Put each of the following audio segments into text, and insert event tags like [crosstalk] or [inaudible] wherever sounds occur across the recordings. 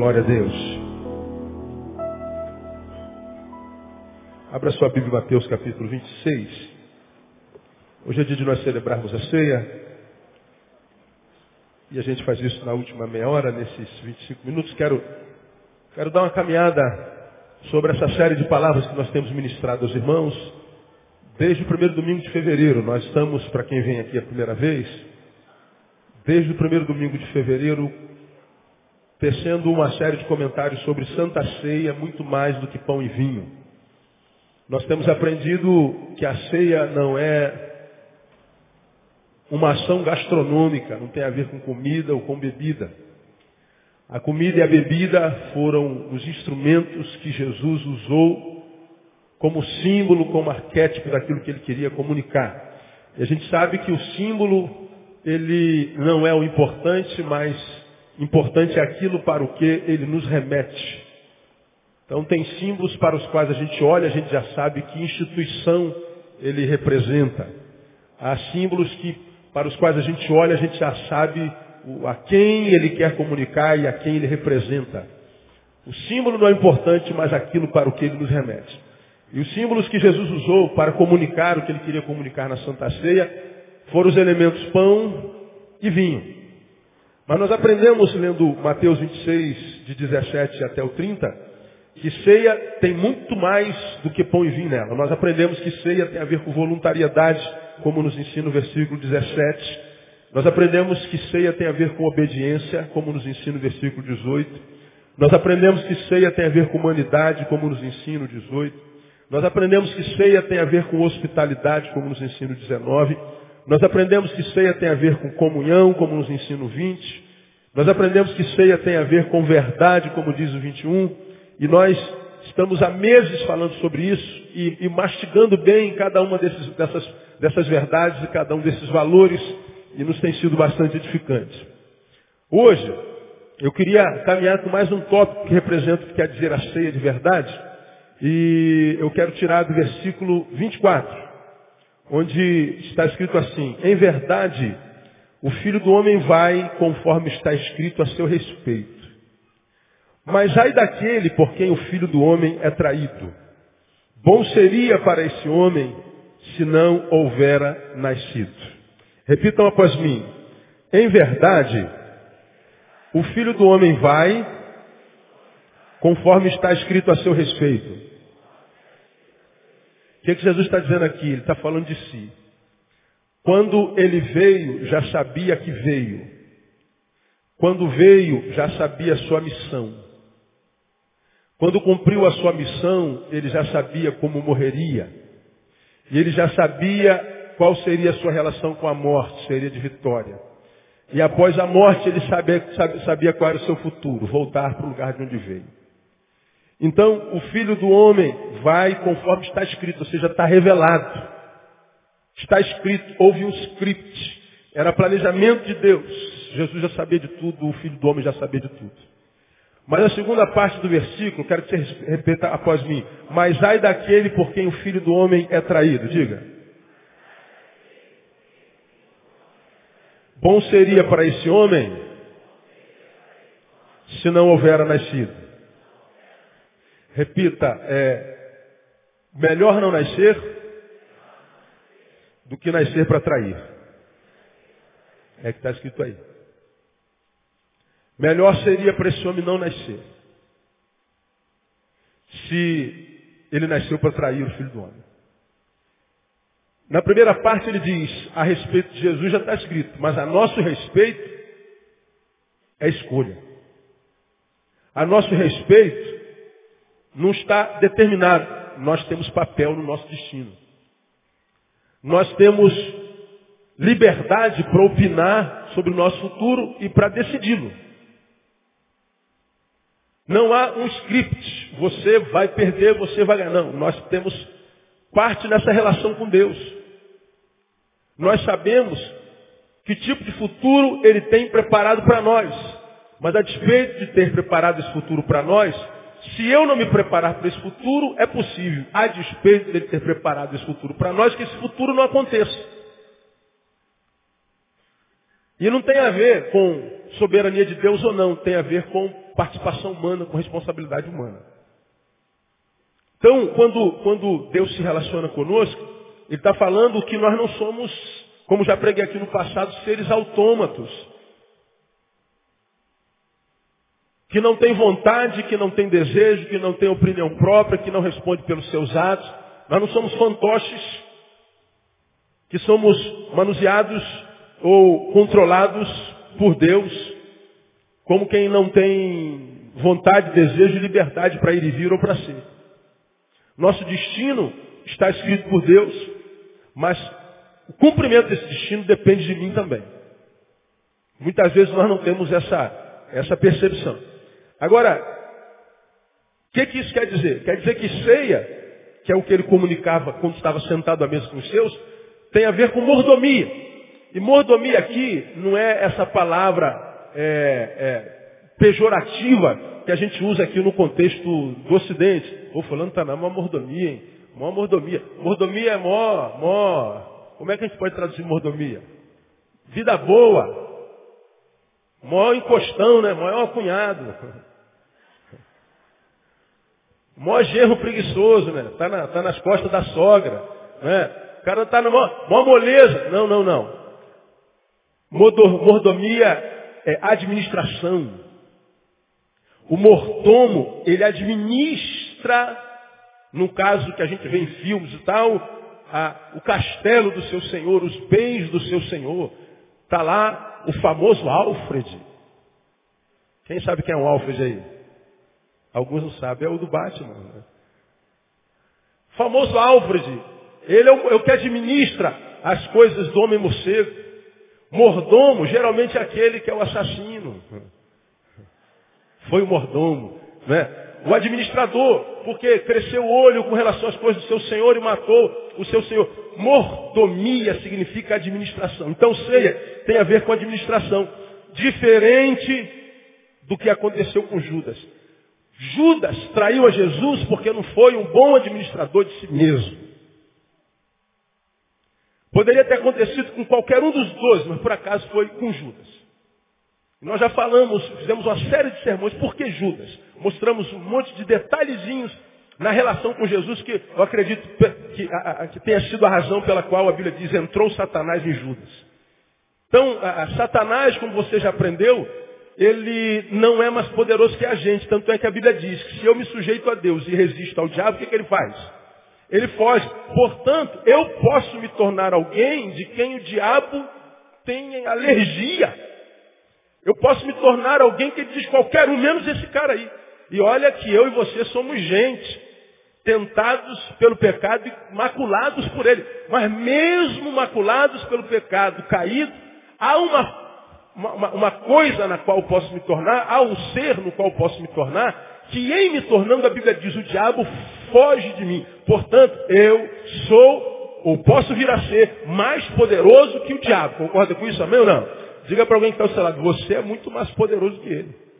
Glória a Deus. Abra sua Bíblia, Mateus capítulo 26. Hoje é dia de nós celebrarmos a ceia. E a gente faz isso na última meia hora, nesses 25 minutos. Quero, quero dar uma caminhada sobre essa série de palavras que nós temos ministrado aos irmãos. Desde o primeiro domingo de fevereiro, nós estamos, para quem vem aqui a primeira vez, desde o primeiro domingo de fevereiro, tecendo uma série de comentários sobre Santa Ceia, muito mais do que pão e vinho. Nós temos aprendido que a ceia não é uma ação gastronômica, não tem a ver com comida ou com bebida. A comida e a bebida foram os instrumentos que Jesus usou como símbolo, como arquétipo daquilo que ele queria comunicar. E a gente sabe que o símbolo, ele não é o importante, mas importante é aquilo para o que ele nos remete. Então tem símbolos para os quais a gente olha, a gente já sabe que instituição ele representa. Há símbolos que, para os quais a gente olha, a gente já sabe a quem ele quer comunicar e a quem ele representa. O símbolo não é importante, mas aquilo para o que ele nos remete. E os símbolos que Jesus usou para comunicar o que ele queria comunicar na Santa Ceia foram os elementos pão e vinho. Mas nós aprendemos, lendo Mateus 26, de 17 até o 30, que ceia tem muito mais do que pão e vinho nela. Nós aprendemos que ceia tem a ver com voluntariedade, como nos ensina o versículo 17. Nós aprendemos que ceia tem a ver com obediência, como nos ensina o versículo 18. Nós aprendemos que ceia tem a ver com humanidade, como nos ensina o 18. Nós aprendemos que ceia tem a ver com hospitalidade, como nos ensina o 19. Nós aprendemos que ceia tem a ver com comunhão, como nos ensina o 20. Nós aprendemos que ceia tem a ver com verdade, como diz o 21. E nós estamos há meses falando sobre isso e, e mastigando bem cada uma desses, dessas, dessas verdades e cada um desses valores. E nos tem sido bastante edificante. Hoje, eu queria caminhar com mais um tópico que representa o que quer dizer a ceia de verdade. E eu quero tirar do versículo 24 onde está escrito assim: Em verdade, o filho do homem vai conforme está escrito a seu respeito. Mas ai daquele por quem o filho do homem é traído. Bom seria para esse homem se não houvera nascido. Repitam após mim. Em verdade, o filho do homem vai conforme está escrito a seu respeito. O que, é que Jesus está dizendo aqui? Ele está falando de si. Quando ele veio, já sabia que veio. Quando veio, já sabia a sua missão. Quando cumpriu a sua missão, ele já sabia como morreria. E ele já sabia qual seria a sua relação com a morte, seria de vitória. E após a morte, ele sabia, sabia qual era o seu futuro, voltar para o lugar de onde veio. Então, o filho do homem vai conforme está escrito, ou seja, está revelado. Está escrito, houve um script. Era planejamento de Deus. Jesus já sabia de tudo, o filho do homem já sabia de tudo. Mas a segunda parte do versículo, quero que você repita após mim. Mas ai daquele por quem o filho do homem é traído. Diga. Bom seria para esse homem se não houvera nascido. Repita, é melhor não nascer do que nascer para trair. É que está escrito aí. Melhor seria para esse homem não nascer. Se ele nasceu para trair o filho do homem. Na primeira parte ele diz, a respeito de Jesus já está escrito, mas a nosso respeito é escolha. A nosso respeito não está determinado. Nós temos papel no nosso destino. Nós temos liberdade para opinar sobre o nosso futuro e para decidi-lo. Não há um script. Você vai perder, você vai ganhar. Não, nós temos parte nessa relação com Deus. Nós sabemos que tipo de futuro Ele tem preparado para nós. Mas a despeito de ter preparado esse futuro para nós, se eu não me preparar para esse futuro, é possível, a despeito dele ter preparado esse futuro para nós, que esse futuro não aconteça. E não tem a ver com soberania de Deus ou não, tem a ver com participação humana, com responsabilidade humana. Então, quando, quando Deus se relaciona conosco, Ele está falando que nós não somos, como já preguei aqui no passado, seres autômatos. Que não tem vontade, que não tem desejo, que não tem opinião própria, que não responde pelos seus atos. Nós não somos fantoches, que somos manuseados ou controlados por Deus, como quem não tem vontade, desejo e liberdade para ir e vir ou para ser. Nosso destino está escrito por Deus, mas o cumprimento desse destino depende de mim também. Muitas vezes nós não temos essa, essa percepção. Agora, o que, que isso quer dizer? Quer dizer que ceia, que é o que ele comunicava quando estava sentado à mesa com os seus, tem a ver com mordomia. E mordomia aqui não é essa palavra é, é, pejorativa que a gente usa aqui no contexto do Ocidente. O fulano está na maior mordomia, hein? Maior mordomia. Mordomia é mó, mó. Como é que a gente pode traduzir mordomia? Vida boa. Mó encostão, né? Maior cunhado. [laughs] Mó gerro preguiçoso, né? Tá, na, tá nas costas da sogra. Né? O cara está na maior moleza. Não, não, não. Mordomia é administração. O mortomo, ele administra, no caso que a gente vê em filmes e tal, a, o castelo do seu senhor, os bens do seu senhor. Está lá o famoso Alfred. Quem sabe quem é o Alfred aí? Alguns não sabem, é o do Batman. Né? Famoso Alfred. Ele é o, é o que administra as coisas do homem morcego. Mordomo, geralmente é aquele que é o assassino. Foi o mordomo. Né? O administrador, porque cresceu o olho com relação às coisas do seu senhor e matou o seu senhor. Mordomia significa administração. Então ceia tem a ver com administração. Diferente do que aconteceu com Judas. Judas traiu a Jesus porque não foi um bom administrador de si mesmo. Poderia ter acontecido com qualquer um dos dois, mas por acaso foi com Judas. Nós já falamos, fizemos uma série de sermões, por que Judas? Mostramos um monte de detalhezinhos na relação com Jesus que eu acredito que, a, a, que tenha sido a razão pela qual a Bíblia diz, entrou Satanás em Judas. Então, a, Satanás, como você já aprendeu, ele não é mais poderoso que a gente. Tanto é que a Bíblia diz que se eu me sujeito a Deus e resisto ao diabo, o que, que ele faz? Ele foge. Portanto, eu posso me tornar alguém de quem o diabo tem alergia. Eu posso me tornar alguém que diz qualquer um, menos esse cara aí. E olha que eu e você somos gente, tentados pelo pecado e maculados por ele. Mas mesmo maculados pelo pecado caído, há uma, uma, uma coisa na qual posso me tornar, há um ser no qual posso me tornar, que em me tornando, a Bíblia diz, o diabo foge de mim. Portanto, eu sou, ou posso vir a ser, mais poderoso que o diabo. Concorda com isso, amém ou não? Diga para alguém que está ao seu lado, você é muito mais poderoso que ele.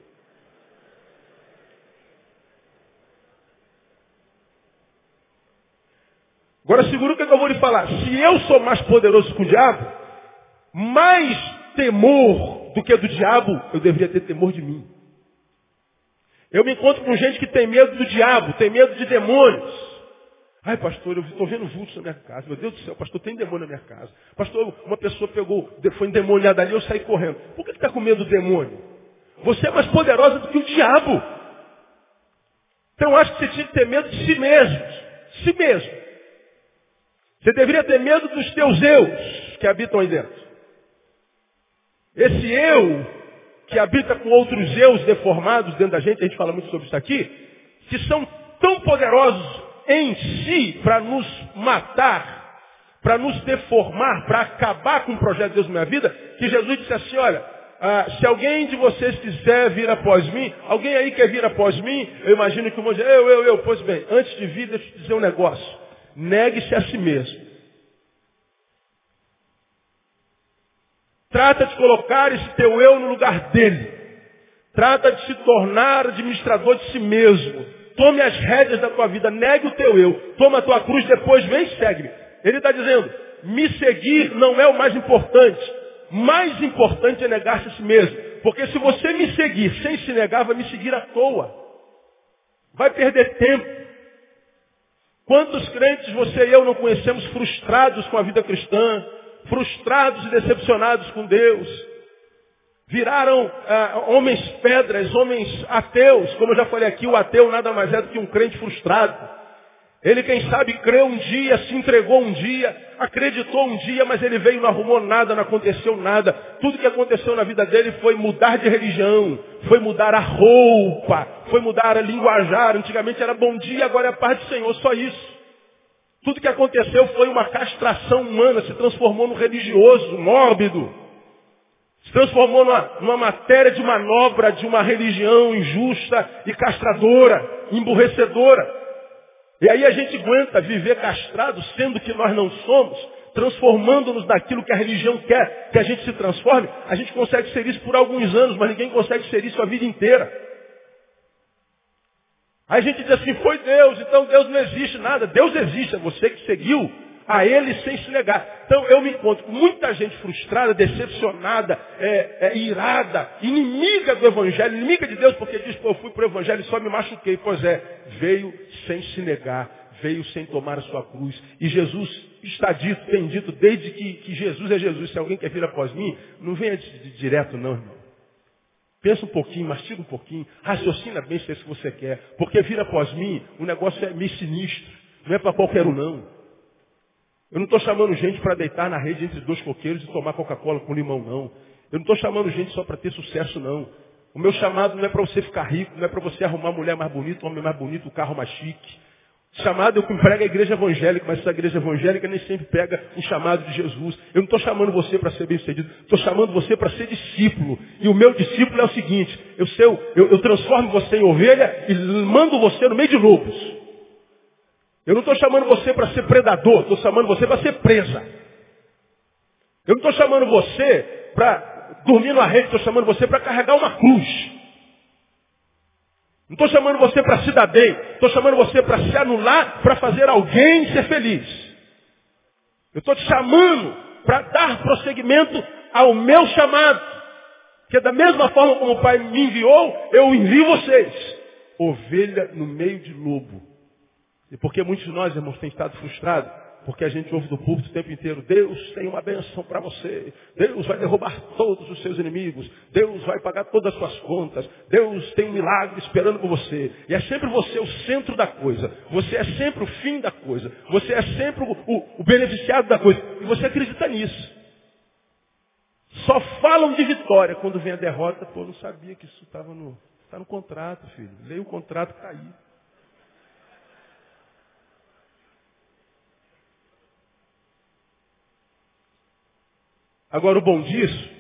Agora segura o que eu vou lhe falar. Se eu sou mais poderoso que o diabo, mais temor do que do diabo, eu deveria ter temor de mim. Eu me encontro com gente que tem medo do diabo, tem medo de demônios. Ai, pastor, eu estou vendo vultos na minha casa. Meu Deus do céu, pastor, tem demônio na minha casa. Pastor, uma pessoa pegou, foi endemoniada ali, eu saí correndo. Por que está com medo do demônio? Você é mais poderosa do que o diabo. Então acho que você tinha que ter medo de si mesmo. Si mesmo. Você deveria ter medo dos teus eus que habitam aí dentro. Esse eu que habita com outros eus deformados dentro da gente, a gente fala muito sobre isso aqui, que são tão poderosos em si para nos matar, para nos deformar, para acabar com o projeto de Deus na minha vida, que Jesus disse assim, olha, ah, se alguém de vocês quiser vir após mim, alguém aí quer vir após mim, eu imagino que o monte eu, eu, eu, pois bem, antes de vir, deixa eu te dizer um negócio. Negue-se a si mesmo. Trata de colocar esse teu eu no lugar dele. Trata de se tornar administrador de si mesmo. Tome as rédeas da tua vida, negue o teu eu. Toma a tua cruz, depois vem e segue-me. Ele está dizendo, me seguir não é o mais importante. Mais importante é negar-se a si mesmo. Porque se você me seguir sem se negar, vai me seguir à toa. Vai perder tempo. Quantos crentes você e eu não conhecemos frustrados com a vida cristã, frustrados e decepcionados com Deus? Viraram ah, homens pedras, homens ateus. Como eu já falei aqui, o ateu nada mais é do que um crente frustrado. Ele, quem sabe, creu um dia, se entregou um dia, acreditou um dia, mas ele veio, não arrumou nada, não aconteceu nada. Tudo que aconteceu na vida dele foi mudar de religião, foi mudar a roupa, foi mudar a linguajar. Antigamente era bom dia, agora é a paz do Senhor, só isso. Tudo que aconteceu foi uma castração humana, se transformou no religioso, mórbido. Se transformou numa, numa matéria de manobra de uma religião injusta e castradora, emburrecedora. E aí a gente aguenta viver castrado, sendo que nós não somos, transformando-nos naquilo que a religião quer que a gente se transforme. A gente consegue ser isso por alguns anos, mas ninguém consegue ser isso a vida inteira. Aí a gente diz assim, foi Deus, então Deus não existe nada. Deus existe, é você que seguiu a Ele sem se negar. Então eu me encontro com muita gente frustrada, decepcionada, é, é, irada, inimiga do Evangelho, inimiga de Deus, porque diz, pô, eu fui para o Evangelho e só me machuquei. Pois é, veio sem se negar, veio sem tomar a sua cruz. E Jesus está dito, tem dito, desde que, que Jesus é Jesus. Se alguém quer vir após mim, não venha de, de, direto não, irmão. Pensa um pouquinho, mastiga um pouquinho, raciocina bem se é isso que você quer. Porque vir após mim, o negócio é meio sinistro. Não é para qualquer um não. Eu não estou chamando gente para deitar na rede entre dois coqueiros e tomar Coca-Cola com limão, não. Eu não estou chamando gente só para ter sucesso, não. O meu chamado não é para você ficar rico, não é para você arrumar mulher mais bonita, homem mais bonito, carro mais chique. Chamado eu prego a igreja evangélica, mas essa igreja evangélica nem sempre pega o chamado de Jesus. Eu não estou chamando você para ser bem sucedido, estou chamando você para ser discípulo. E o meu discípulo é o seguinte, eu, eu, eu transformo você em ovelha e mando você no meio de lobos. Eu não estou chamando você para ser predador, estou chamando você para ser presa. Eu não estou chamando você para dormir na rede, estou chamando você para carregar uma cruz. Não estou chamando você para se dar bem, estou chamando você para se anular, para fazer alguém ser feliz. Eu estou te chamando para dar prosseguimento ao meu chamado. Que da mesma forma como o Pai me enviou, eu envio vocês. Ovelha no meio de lobo. E porque muitos de nós, irmãos, têm estado frustrados, porque a gente ouve do púlpito o tempo inteiro, Deus tem uma bênção para você, Deus vai derrubar todos os seus inimigos, Deus vai pagar todas as suas contas, Deus tem um milagre esperando por você. E é sempre você o centro da coisa, você é sempre o fim da coisa, você é sempre o, o, o beneficiado da coisa. E você acredita nisso. Só falam de vitória quando vem a derrota, pô, não sabia que isso estava no, tá no contrato, filho. Leia o contrato está aí. Agora, o bom disso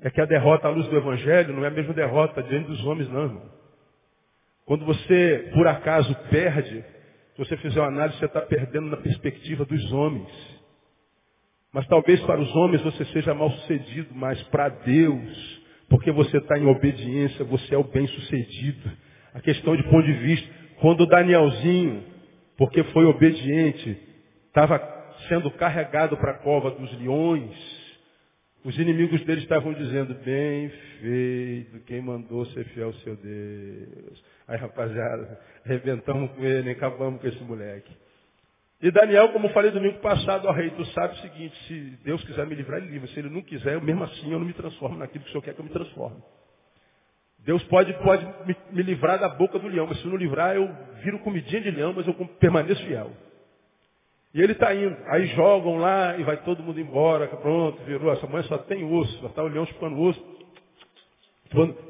é que a derrota à luz do Evangelho não é a mesma derrota diante dos homens, não, irmão. Quando você, por acaso, perde, se você fizer uma análise, você está perdendo na perspectiva dos homens. Mas talvez para os homens você seja mal sucedido, mas para Deus, porque você está em obediência, você é o bem sucedido. A questão de ponto de vista, quando o Danielzinho, porque foi obediente, estava sendo carregado para a cova dos leões, os inimigos dele estavam dizendo, bem feito, quem mandou ser fiel ao seu Deus. Aí, rapaziada, [laughs] arrebentamos com ele, acabamos com esse moleque. E Daniel, como falei domingo passado, ó rei, tu sabe o seguinte, se Deus quiser me livrar, ele livra. Se ele não quiser, eu mesmo assim eu não me transformo naquilo que o Senhor quer que eu me transforme. Deus pode, pode me, me livrar da boca do leão, mas se não livrar, eu viro comidinha de leão, mas eu permaneço fiel. E ele está indo. Aí jogam lá e vai todo mundo embora. Pronto, virou. Essa mãe só tem osso. Só está o leão chupando osso.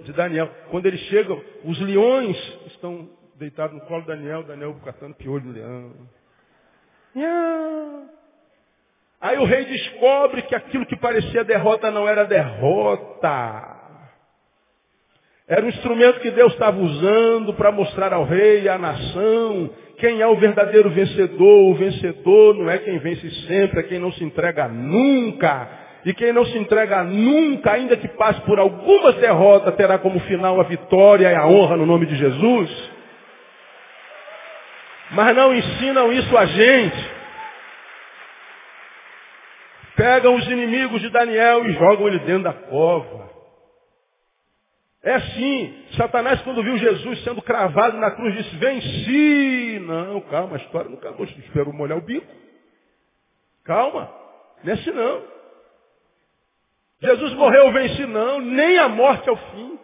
De Daniel. Quando ele chega, os leões estão deitados no colo de Daniel. Daniel catando piolho no leão. Aí o rei descobre que aquilo que parecia derrota não era derrota. Era um instrumento que Deus estava usando para mostrar ao rei e à nação quem é o verdadeiro vencedor. O vencedor não é quem vence sempre, é quem não se entrega nunca. E quem não se entrega nunca, ainda que passe por algumas derrotas, terá como final a vitória e a honra no nome de Jesus. Mas não ensinam isso a gente. Pegam os inimigos de Daniel e jogam ele dentro da cova. É assim. Satanás, quando viu Jesus sendo cravado na cruz, disse, venci. Não, calma, a história não acabou. Esperou molhar o bico. Calma. Não é assim não. Jesus morreu, venci não. Nem a morte é o fim.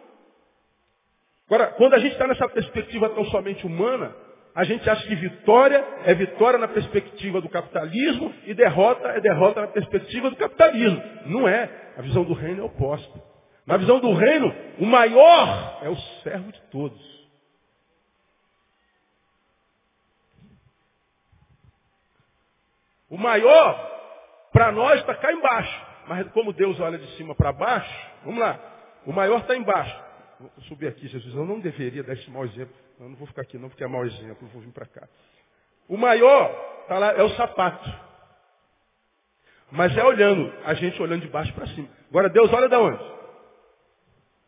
Agora, quando a gente está nessa perspectiva tão somente humana, a gente acha que vitória é vitória na perspectiva do capitalismo e derrota é derrota na perspectiva do capitalismo. Não é. A visão do reino é oposta. Na visão do reino, o maior é o servo de todos. O maior, para nós, está cá embaixo. Mas como Deus olha de cima para baixo, vamos lá. O maior está embaixo. Vou subir aqui, Jesus. Eu não deveria dar esse mau exemplo. Eu não vou ficar aqui não, porque é mau exemplo. Eu vou vir para cá. O maior tá lá, é o sapato. Mas é olhando, a gente olhando de baixo para cima. Agora Deus olha de onde?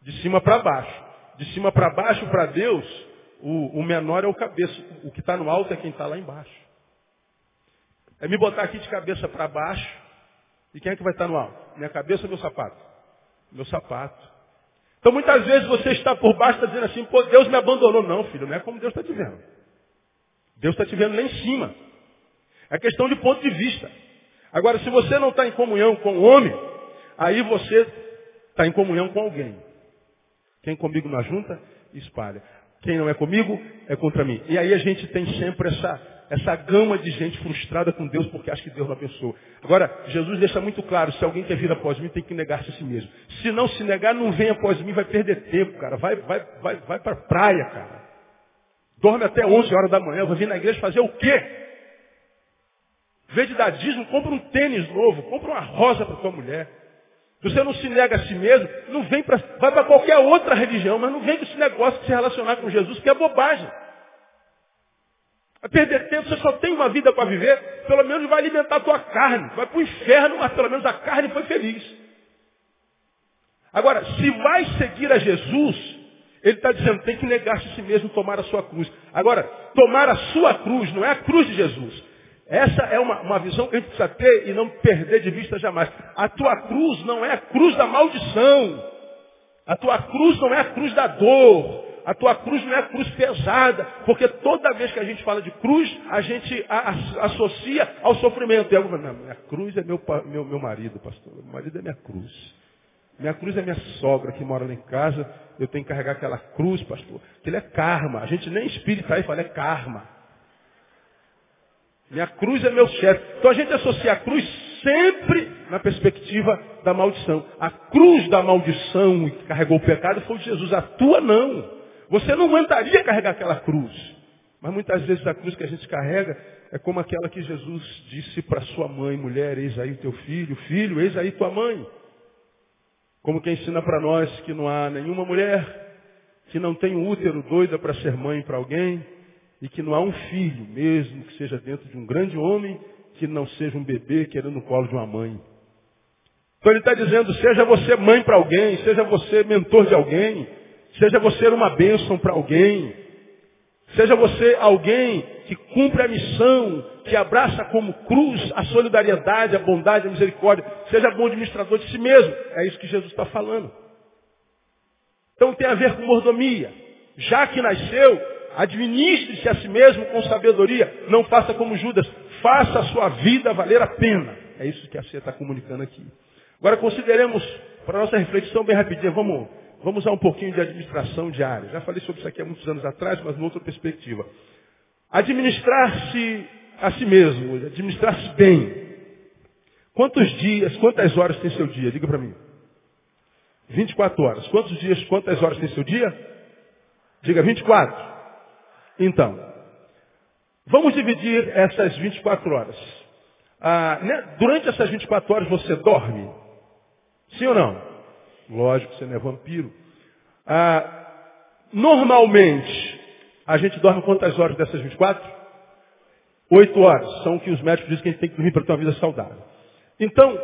De cima para baixo. De cima para baixo, para Deus, o, o, menor é o cabeça. O que está no alto é quem está lá embaixo. É me botar aqui de cabeça para baixo. E quem é que vai estar tá no alto? Minha cabeça ou meu sapato? Meu sapato. Então muitas vezes você está por baixo, está dizendo assim, pô, Deus me abandonou. Não, filho, não é como Deus está te vendo. Deus está te vendo lá em cima. É questão de ponto de vista. Agora, se você não está em comunhão com o homem, aí você está em comunhão com alguém. Quem comigo não ajunta, espalha. Quem não é comigo, é contra mim. E aí a gente tem sempre essa, essa gama de gente frustrada com Deus porque acha que Deus não abençoa. Agora, Jesus deixa muito claro, se alguém quer vir após mim, tem que negar-se a si mesmo. Se não se negar, não vem após mim, vai perder tempo, cara. Vai, vai, vai, vai para a praia, cara. Dorme até 11 horas da manhã, vai vir na igreja fazer o quê? Vê de dar dízimo, compra um tênis novo, compra uma rosa para tua mulher. Você não se nega a si mesmo, não vem para. Vai para qualquer outra religião, mas não vem com esse negócio de se relacionar com Jesus, que é bobagem. Vai perder tempo, você só tem uma vida para viver, pelo menos vai alimentar a tua carne. Vai para o inferno, mas pelo menos a carne foi feliz. Agora, se vai seguir a Jesus, ele está dizendo, tem que negar-se a si mesmo tomar a sua cruz. Agora, tomar a sua cruz não é a cruz de Jesus. Essa é uma, uma visão que a gente precisa ter e não perder de vista jamais. A tua cruz não é a cruz da maldição. A tua cruz não é a cruz da dor. A tua cruz não é a cruz pesada. Porque toda vez que a gente fala de cruz, a gente a, a, associa ao sofrimento. E alguma, não, minha cruz é meu, meu, meu marido, pastor. Meu marido é minha cruz. Minha cruz é minha sogra que mora lá em casa. Eu tenho que carregar aquela cruz, pastor. Aquilo é karma. A gente nem espírita aí fala, é karma. Minha cruz é meu chefe. Então a gente associa a cruz sempre na perspectiva da maldição. A cruz da maldição que carregou o pecado foi de Jesus. A tua não. Você não aguentaria carregar aquela cruz. Mas muitas vezes a cruz que a gente carrega é como aquela que Jesus disse para sua mãe, mulher, eis aí teu filho, filho, eis aí tua mãe. Como quem ensina para nós que não há nenhuma mulher que não tem um útero doida para ser mãe para alguém, e que não há um filho, mesmo que seja dentro de um grande homem, que não seja um bebê querendo o colo de uma mãe. Então ele está dizendo, seja você mãe para alguém, seja você mentor de alguém, seja você uma bênção para alguém, seja você alguém que cumpre a missão, que abraça como cruz a solidariedade, a bondade, a misericórdia, seja bom administrador de si mesmo. É isso que Jesus está falando. Então tem a ver com mordomia. Já que nasceu, Administre-se a si mesmo com sabedoria. Não faça como Judas. Faça a sua vida valer a pena. É isso que a Cia está comunicando aqui. Agora consideremos, para a nossa reflexão bem rapidinho, vamos, vamos usar um pouquinho de administração diária. Já falei sobre isso aqui há muitos anos atrás, mas numa outra perspectiva. Administrar-se a si mesmo, administrar-se bem. Quantos dias, quantas horas tem seu dia? Diga para mim. 24 horas. Quantos dias, quantas horas tem seu dia? Diga 24. Então, vamos dividir essas 24 horas. Ah, né? Durante essas 24 horas você dorme? Sim ou não? Lógico, você não é vampiro. Ah, normalmente, a gente dorme quantas horas dessas 24? Oito horas. São que os médicos dizem que a gente tem que dormir para ter uma vida saudável. Então,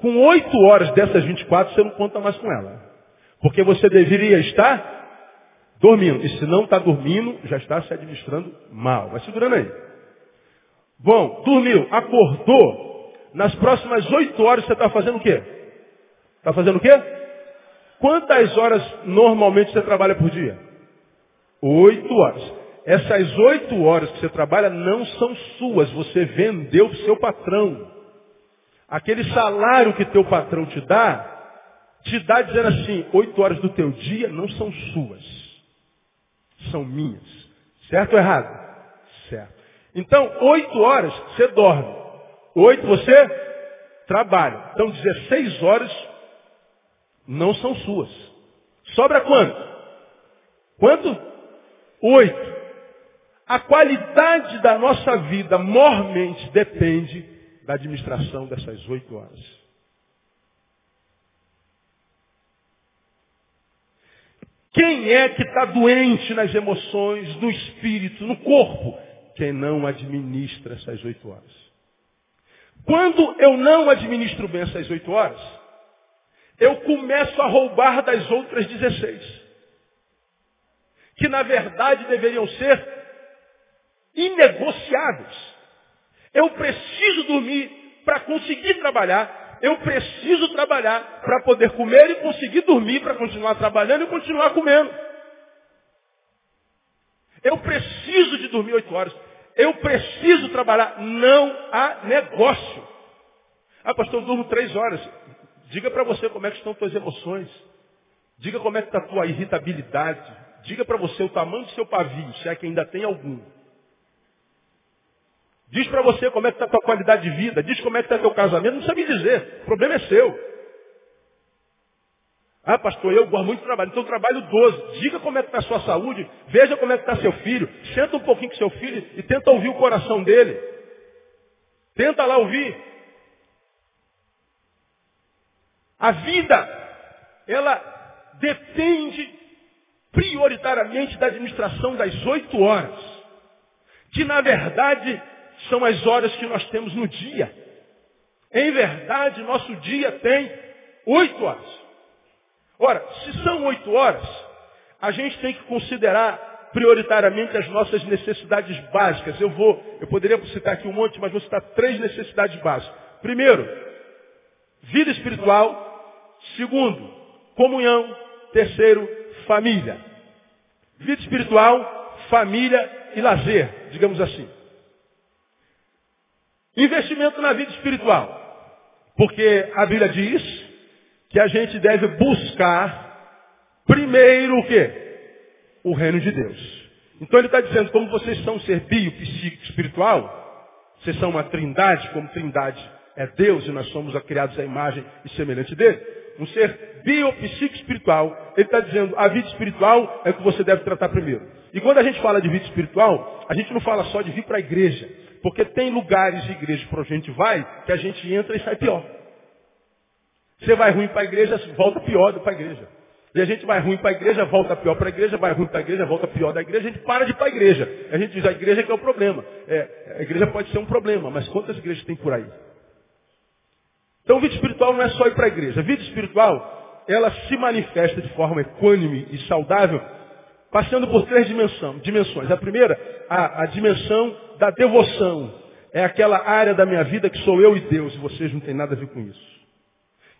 com oito horas dessas 24, você não conta mais com ela. Porque você deveria estar Dormindo. E se não está dormindo, já está se administrando mal. Vai segurando aí. Bom, dormiu, acordou. Nas próximas oito horas você está fazendo o quê? Está fazendo o quê? Quantas horas normalmente você trabalha por dia? Oito horas. Essas oito horas que você trabalha não são suas, você vendeu para o seu patrão. Aquele salário que teu patrão te dá, te dá dizendo assim, oito horas do teu dia não são suas, são minhas. Certo ou errado? Certo. Então, oito horas você dorme, oito você trabalha. Então, 16 horas não são suas. Sobra quanto? Quanto? Oito. A qualidade da nossa vida mormente depende da administração dessas oito horas. Quem é que está doente nas emoções, no espírito, no corpo? Quem não administra essas oito horas. Quando eu não administro bem essas oito horas, eu começo a roubar das outras 16. Que na verdade deveriam ser inegociáveis. Eu preciso dormir para conseguir trabalhar. Eu preciso trabalhar para poder comer e conseguir dormir para continuar trabalhando e continuar comendo. Eu preciso de dormir oito horas. Eu preciso trabalhar. Não há negócio. Ah, pastor, eu durmo três horas. Diga para você como é que estão suas emoções. Diga como é que está a tua irritabilidade. Diga para você o tamanho do seu pavio, se é que ainda tem algum. Diz para você como é que está a tua qualidade de vida. Diz como é que está teu casamento. Não sabe dizer. O problema é seu. Ah, pastor, eu gosto muito de trabalho. Então trabalho 12. Diga como é que está a sua saúde. Veja como é que está seu filho. Senta um pouquinho com seu filho e tenta ouvir o coração dele. Tenta lá ouvir. A vida, ela depende prioritariamente da administração das oito horas, que na verdade são as horas que nós temos no dia. Em verdade, nosso dia tem oito horas. Ora, se são oito horas, a gente tem que considerar prioritariamente as nossas necessidades básicas. Eu vou, eu poderia citar aqui um monte, mas vou citar três necessidades básicas. Primeiro, vida espiritual, Segundo, comunhão. Terceiro, família. Vida espiritual, família e lazer, digamos assim. Investimento na vida espiritual. Porque a Bíblia diz que a gente deve buscar primeiro o quê? O reino de Deus. Então ele está dizendo, como vocês são um ser bio, psíquico, espiritual, vocês são uma trindade, como trindade é Deus e nós somos criados à imagem e semelhante dele um ser biopsíquico espiritual, ele está dizendo, a vida espiritual é o que você deve tratar primeiro. E quando a gente fala de vida espiritual, a gente não fala só de vir para a igreja. Porque tem lugares de igreja para a gente vai, que a gente entra e sai pior. Você vai ruim para a igreja, volta pior para a igreja. E a gente vai ruim para a igreja, volta pior para a igreja, vai ruim para a igreja, volta pior da igreja, a gente para de ir para a igreja. A gente diz, a igreja que é o problema. É, a igreja pode ser um problema, mas quantas igrejas tem por aí? Então, vida espiritual não é só ir para a igreja. A vida espiritual, ela se manifesta de forma equânime e saudável, passando por três dimensões. A primeira, a, a dimensão da devoção. É aquela área da minha vida que sou eu e Deus, e vocês não têm nada a ver com isso.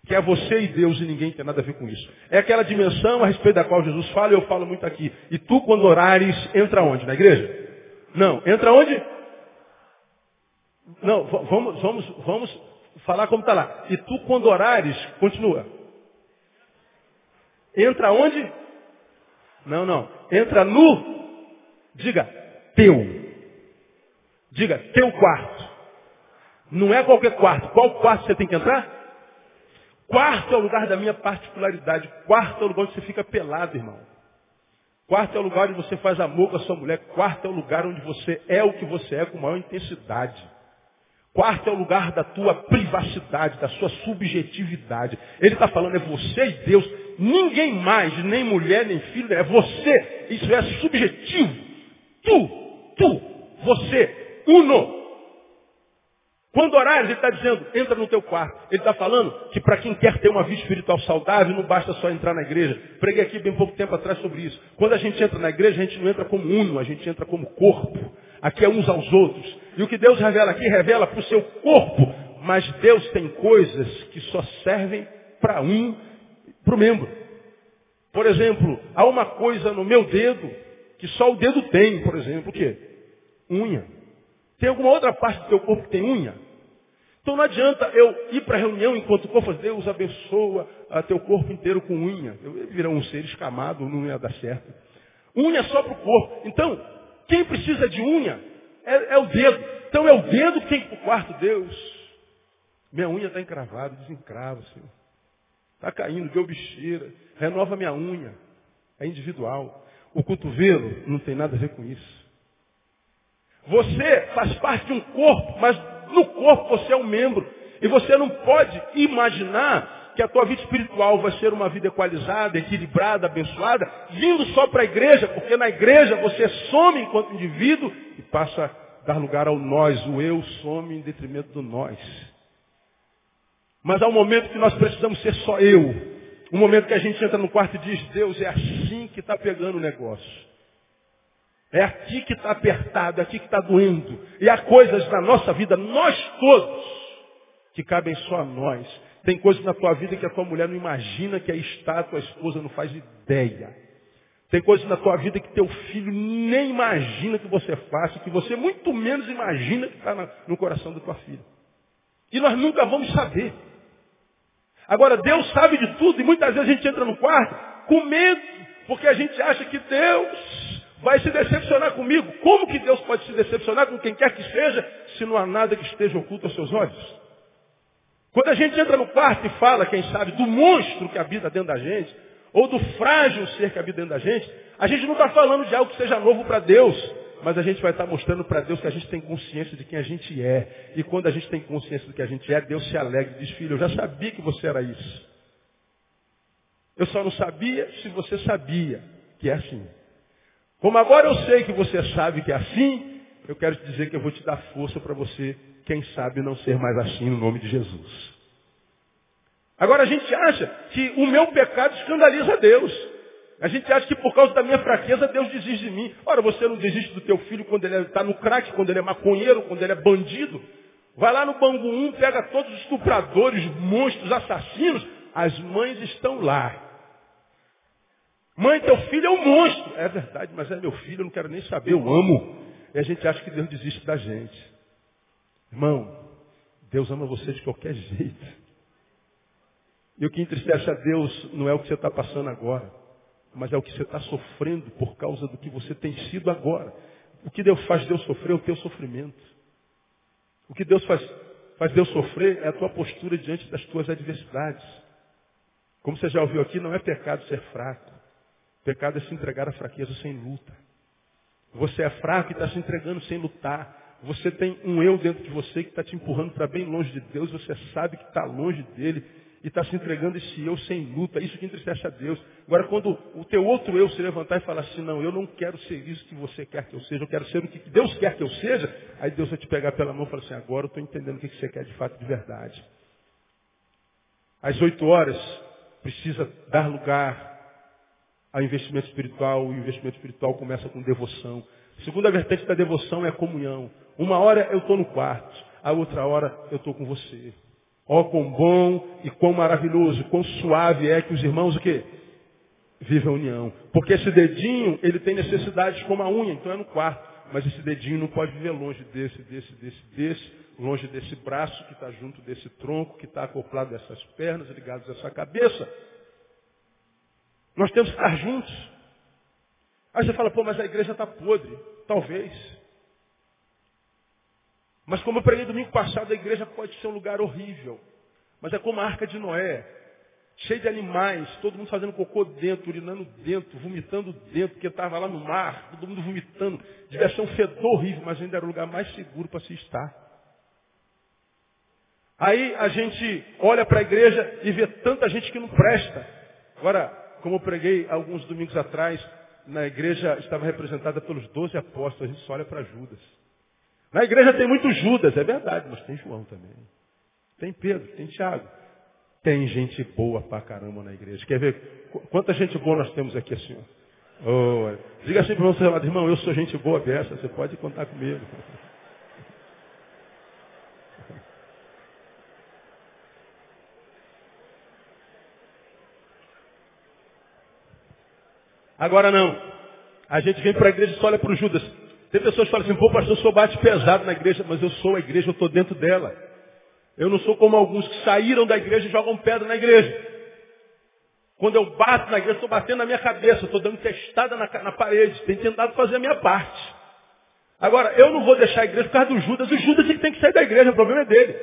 Que é você e Deus e ninguém tem nada a ver com isso. É aquela dimensão a respeito da qual Jesus fala e eu falo muito aqui. E tu, quando orares, entra onde? Na igreja? Não. Entra onde? Não, vamos, vamos, vamos falar como está lá. E tu, quando orares, continua. Entra onde? Não, não. Entra no, diga, teu. Diga, teu quarto. Não é qualquer quarto. Qual quarto você tem que entrar? Quarto é o lugar da minha particularidade. Quarto é o lugar onde você fica pelado, irmão. Quarto é o lugar onde você faz amor com a sua mulher. Quarto é o lugar onde você é o que você é com maior intensidade. Quarto é o lugar da tua privacidade, da sua subjetividade. Ele está falando, é você e Deus. Ninguém mais, nem mulher, nem filho, é você. Isso é subjetivo. Tu, tu, você, uno. Quando orares, ele está dizendo, entra no teu quarto. Ele está falando que para quem quer ter uma vida espiritual saudável, não basta só entrar na igreja. Preguei aqui bem pouco tempo atrás sobre isso. Quando a gente entra na igreja, a gente não entra como uno, a gente entra como corpo. Aqui é uns aos outros. E o que Deus revela aqui, revela para o seu corpo. Mas Deus tem coisas que só servem para um, para o membro. Por exemplo, há uma coisa no meu dedo que só o dedo tem, por exemplo, o quê? Unha. Tem alguma outra parte do teu corpo que tem unha? Então não adianta eu ir para a reunião enquanto o corpo, Deus abençoa a teu corpo inteiro com unha. Eu virar um ser escamado, não ia dar certo. Unha só para o corpo. Então, quem precisa de unha é, é, o dedo. Então é o dedo que tem que ir para o quarto, Deus. Minha unha está encravada, desencrava, Senhor. Está caindo, deu bicheira. Renova minha unha. É individual. O cotovelo não tem nada a ver com isso. Você faz parte de um corpo, mas no corpo você é um membro. E você não pode imaginar que a tua vida espiritual vai ser uma vida equalizada, equilibrada, abençoada, vindo só para a igreja, porque na igreja você some enquanto indivíduo e passa a dar lugar ao nós. O eu some em detrimento do nós. Mas há um momento que nós precisamos ser só eu. Um momento que a gente entra no quarto e diz, Deus, é assim que está pegando o negócio. É aqui que está apertado, é aqui que está doendo. E há coisas na nossa vida, nós todos, que cabem só a nós. Tem coisas na tua vida que a tua mulher não imagina que aí está, a tua esposa não faz ideia. Tem coisas na tua vida que teu filho nem imagina que você faça, que você muito menos imagina que está no coração da tua filha. E nós nunca vamos saber. Agora, Deus sabe de tudo e muitas vezes a gente entra no quarto com medo, porque a gente acha que Deus vai se decepcionar comigo. Como que Deus pode se decepcionar com quem quer que seja, se não há nada que esteja oculto aos seus olhos? Quando a gente entra no quarto e fala, quem sabe, do monstro que habita dentro da gente, ou do frágil ser que habita dentro da gente, a gente não está falando de algo que seja novo para Deus, mas a gente vai estar tá mostrando para Deus que a gente tem consciência de quem a gente é. E quando a gente tem consciência do que a gente é, Deus se alegra e diz, filho, eu já sabia que você era isso. Eu só não sabia se você sabia que é assim. Como agora eu sei que você sabe que é assim, eu quero te dizer que eu vou te dar força para você, quem sabe, não ser mais assim no nome de Jesus. Agora a gente acha que o meu pecado escandaliza Deus. A gente acha que por causa da minha fraqueza Deus desiste de mim. Ora, você não desiste do teu filho quando ele está no crack, quando ele é maconheiro, quando ele é bandido. Vai lá no Bangu 1, pega todos os estupradores, monstros, assassinos. As mães estão lá. Mãe, teu filho é um monstro. É verdade, mas é meu filho, eu não quero nem saber, eu amo. E a gente acha que Deus desiste da gente. Irmão, Deus ama você de qualquer jeito. E o que entristece a Deus não é o que você está passando agora, mas é o que você está sofrendo por causa do que você tem sido agora. O que Deus faz Deus sofrer é o teu sofrimento. O que Deus faz, faz Deus sofrer é a tua postura diante das tuas adversidades. Como você já ouviu aqui, não é pecado ser fraco. Pecado é se entregar à fraqueza sem luta. Você é fraco e está se entregando sem lutar. Você tem um eu dentro de você que está te empurrando para bem longe de Deus. Você sabe que está longe dele e está se entregando esse eu sem luta. Isso que entristece a Deus. Agora, quando o teu outro eu se levantar e falar assim, não, eu não quero ser isso que você quer que eu seja, eu quero ser o que Deus quer que eu seja, aí Deus vai te pegar pela mão e falar assim, agora eu estou entendendo o que você quer de fato, de verdade. Às oito horas, precisa dar lugar ao investimento espiritual. O investimento espiritual começa com devoção. A segunda vertente da devoção é a comunhão. Uma hora eu estou no quarto, a outra hora eu estou com você. Ó, oh, quão bom e quão maravilhoso, quão suave é que os irmãos o quê? Vivem a união. Porque esse dedinho, ele tem necessidades como a unha, então é no quarto. Mas esse dedinho não pode viver longe desse, desse, desse, desse, longe desse braço que está junto desse tronco, que está acoplado a essas pernas, ligados a essa cabeça. Nós temos que estar juntos. Aí você fala, pô, mas a igreja está podre. Talvez. Mas como eu preguei domingo passado, a igreja pode ser um lugar horrível. Mas é como a arca de Noé. Cheio de animais, todo mundo fazendo cocô dentro, urinando dentro, vomitando dentro, porque estava lá no mar, todo mundo vomitando. Devia ser um fedor horrível, mas ainda era o lugar mais seguro para se estar. Aí a gente olha para a igreja e vê tanta gente que não presta. Agora, como eu preguei alguns domingos atrás, na igreja estava representada pelos doze apóstolos, a gente só olha para Judas. Na igreja tem muitos Judas, é verdade, mas tem João também. Tem Pedro, tem Tiago. Tem gente boa pra caramba na igreja. Quer ver quanta gente boa nós temos aqui, senhor? Oh, diga assim para o seu irmão, eu sou gente boa dessa, você pode contar comigo. Agora não. A gente vem para a igreja e só olha para o Judas. Tem pessoas que falam assim, pô, pastor, eu sou bate pesado na igreja, mas eu sou a igreja, eu estou dentro dela. Eu não sou como alguns que saíram da igreja e jogam pedra na igreja. Quando eu bato na igreja, estou batendo na minha cabeça, estou dando testada na, na parede, tenho tentado fazer a minha parte. Agora, eu não vou deixar a igreja por causa do Judas. O Judas ele tem que sair da igreja, o problema é dele.